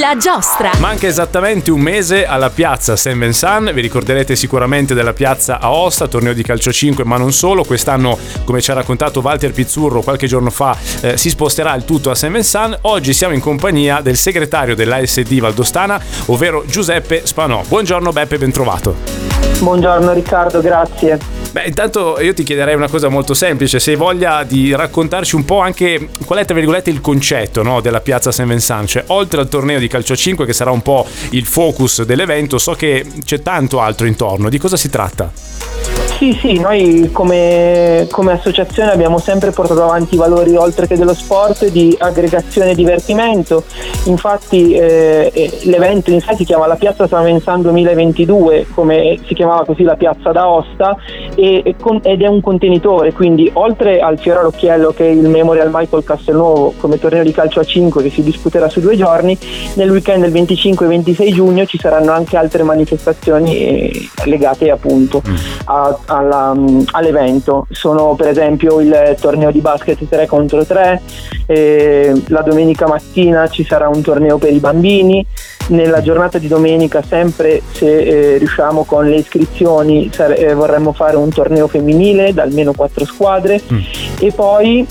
La giostra. Manca esattamente un mese alla piazza Saint Vincent, vi ricorderete sicuramente della piazza Aosta, torneo di calcio 5, ma non solo, quest'anno come ci ha raccontato Walter Pizzurro qualche giorno fa eh, si sposterà il tutto a Saint Vincent, oggi siamo in compagnia del segretario dell'ASD Valdostana, ovvero Giuseppe Spanò. Buongiorno Beppe, bentrovato. Buongiorno Riccardo, grazie. Beh, intanto io ti chiederei una cosa molto semplice, se hai voglia di raccontarci un po' anche qual è, tra virgolette, il concetto no, della piazza Saint Vincent, cioè oltre al torneo di calcio 5 che sarà un po' il focus dell'evento, so che c'è tanto altro intorno, di cosa si tratta? Sì, sì, noi come, come, associazione abbiamo sempre portato avanti i valori oltre che dello sport di aggregazione e divertimento. Infatti eh, eh l'evento in sé si chiama la Piazza San Vincent 2022, come si chiamava così la Piazza d'Aosta, e, ed è un contenitore, quindi oltre al Fiore all'Occhiello che è il Memorial Michael Castelnuovo come torneo di calcio a 5 che si disputerà su due giorni, nel weekend del 25 e 26 giugno ci saranno anche altre manifestazioni eh, legate appunto mm. a, alla, all'evento. Sono per esempio il torneo di basket 3 contro 3, eh, la domenica mattina ci sarà un torneo per i bambini, nella giornata di domenica sempre se eh, riusciamo con le iscrizioni sare- eh, vorremmo fare un torneo femminile da almeno quattro squadre mm. e poi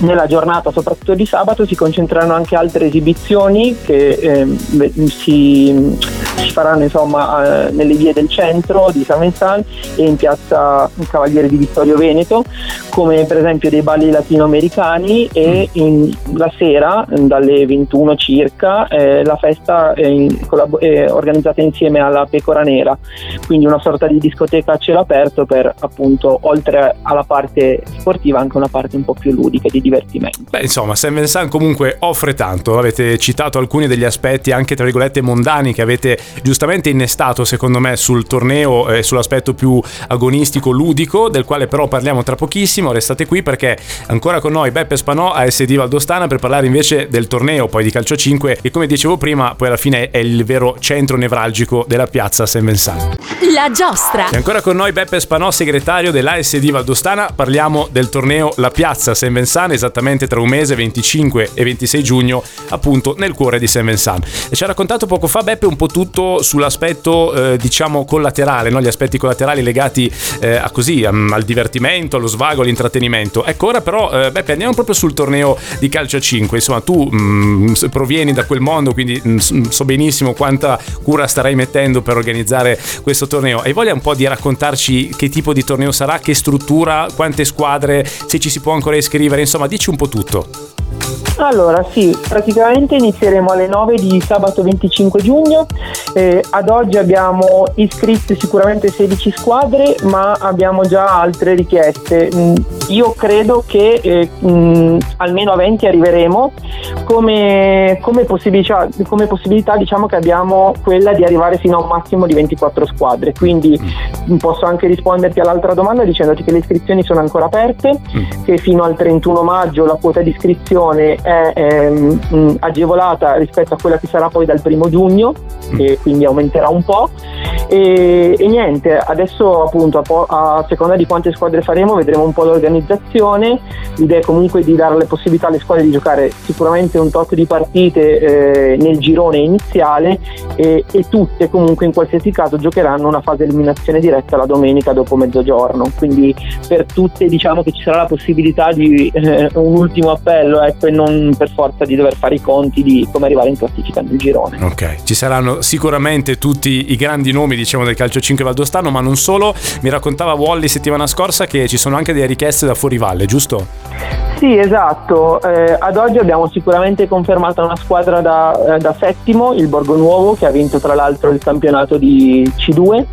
nella giornata soprattutto di sabato si concentreranno anche altre esibizioni che eh, si, si, faranno insomma eh, nelle vie del centro di San Vincent e in piazza Cavaliere di Vittorio Veneto come per esempio dei balli latinoamericani e mm. in, la sera dalle 21 circa eh, la festa è, in, è, organizzata insieme alla Pecora Nera quindi una sorta di discoteca a cielo aperto per appunto oltre alla parte sportiva anche una parte un po' più ludica di divertimento. Beh, insomma, Saint Vincent comunque offre tanto. Avete citato alcuni degli aspetti anche tra virgolette mondani che avete giustamente innestato, secondo me, sul torneo e sull'aspetto più agonistico, ludico, del quale però parliamo tra pochissimo. Restate qui perché ancora con noi Beppe Spanò, ASD Valdostana, per parlare invece del torneo poi di calcio 5 che come dicevo prima, poi alla fine è il vero centro nevralgico della piazza Saint Vincent. La giostra. E ancora con noi Beppe Spanò, segretario dell'ASD Valdostana. Parliamo del torneo La Piazza Saint Vincent esattamente tra un mese, 25 e 26 giugno, appunto nel cuore di Saint Vincent. E ci ha raccontato poco fa Beppe un po' tutto sull'aspetto, eh, diciamo, collaterale, no? gli aspetti collaterali legati eh, a così, al divertimento, allo svago, all'intrattenimento. Ecco, ora però, eh, Beppe, andiamo proprio sul torneo di calcio a 5. Insomma, tu mh, mm, provieni da quel mondo, quindi mh, mm, so benissimo quanta cura starai mettendo per organizzare questo torneo. Hai voglia un po' di raccontarci che tipo di torneo sarà, che struttura, quante squadre, se ci si può ancora iscrivere, insomma, dici un po' tutto. Allora sì, praticamente inizieremo alle 9 di sabato 25 giugno. Eh, ad oggi abbiamo iscritte sicuramente 16 squadre, ma abbiamo già altre richieste. Mm, io credo che eh, mm, almeno a 20 arriveremo. Come, come, possibilità, come possibilità diciamo che abbiamo quella di arrivare fino a un massimo di 24 squadre. Quindi mm. posso anche risponderti all'altra domanda dicendoti che le iscrizioni sono ancora aperte, mm. che fino al 31 maggio la quota di iscrizione è ehm, agevolata rispetto a quella che sarà poi dal primo giugno mm. e quindi aumenterà un po'. E, e niente, adesso appunto a, a, seconda di quante squadre faremo vedremo un po' l'organizzazione, l'idea è comunque di dare la possibilità alle squadre di giocare sicuramente un tot di partite eh, nel girone iniziale e, e, tutte comunque in qualsiasi caso giocheranno una fase eliminazione diretta la domenica dopo mezzogiorno, quindi per tutte diciamo che ci sarà la possibilità di eh, un ultimo appello e non per forza di dover fare i conti di come arrivare in classifica nel girone. Ok, ci saranno sicuramente tutti i grandi nomi diciamo del calcio 5 valdostano, ma non solo. Mi raccontava Wally settimana scorsa che ci sono anche delle richieste da fuori valle, giusto? Sì, esatto. Eh, ad oggi abbiamo sicuramente confermato una squadra da, eh, da, settimo, il Borgo Nuovo, che ha vinto tra l'altro il campionato di C2,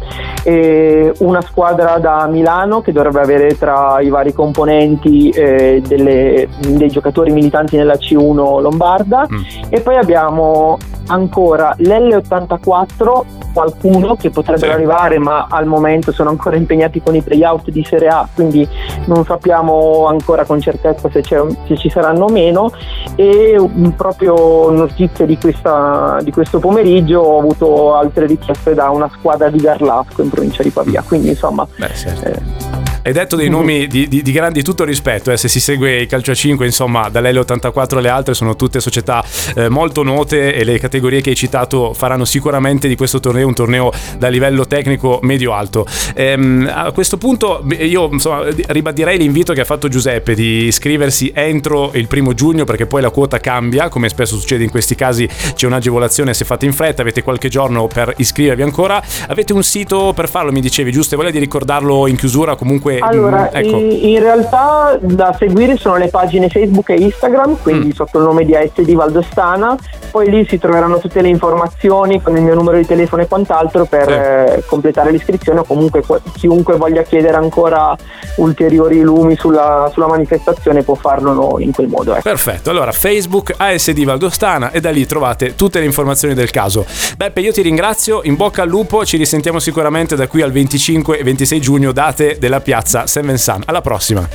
e una squadra da Milano che dovrebbe avere tra i vari componenti eh, delle, dei giocatori militanti nella C1 Lombarda mm. e poi abbiamo ancora l'L84, qualcuno che potrebbero sì. arrivare ma al momento sono ancora impegnati con i playout di Serie A, quindi non sappiamo ancora con certezza se, se ci saranno o meno e proprio notizie di, questa, di, questo pomeriggio ho avuto altre richieste da una squadra di Garlasco in provincia di Pavia, quindi insomma... Beh, certo. eh, hai detto dei nomi di, di, di grandi tutto rispetto, eh, se si segue il calcio a 5, insomma, dall'L84 alle altre sono tutte società eh, molto note e le categorie che hai citato faranno sicuramente di questo torneo un torneo da livello tecnico medio-alto. Ehm, a questo punto io insomma, ribadirei l'invito che ha fatto Giuseppe di iscriversi entro il primo giugno perché poi la quota cambia, come spesso succede in questi casi c'è un'agevolazione se fate in fretta, avete qualche giorno per iscrivervi ancora. Avete un sito per farlo, mi dicevi, giusto? E voglia di ricordarlo in chiusura comunque allora, ecco. in realtà da seguire sono le pagine Facebook e Instagram, quindi mm. sotto il nome di ASD Valdostana, poi lì si troveranno tutte le informazioni con il mio numero di telefono e quant'altro per eh, completare l'iscrizione o comunque chiunque voglia chiedere ancora ulteriori lumi sulla, sulla manifestazione può farlo in quel modo. Ecco. Perfetto, allora Facebook ASD Valdostana e da lì trovate tutte le informazioni del caso. Beppe, io ti ringrazio, in bocca al lupo, ci risentiamo sicuramente da qui al 25 e 26 giugno, date della piazza piazza San Vincent. Alla prossima.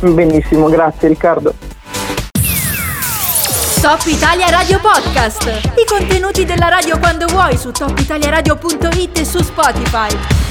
Benissimo, grazie Riccardo. Top Italia Radio Podcast. I contenuti della radio quando vuoi su topitaliaradio.it e su Spotify.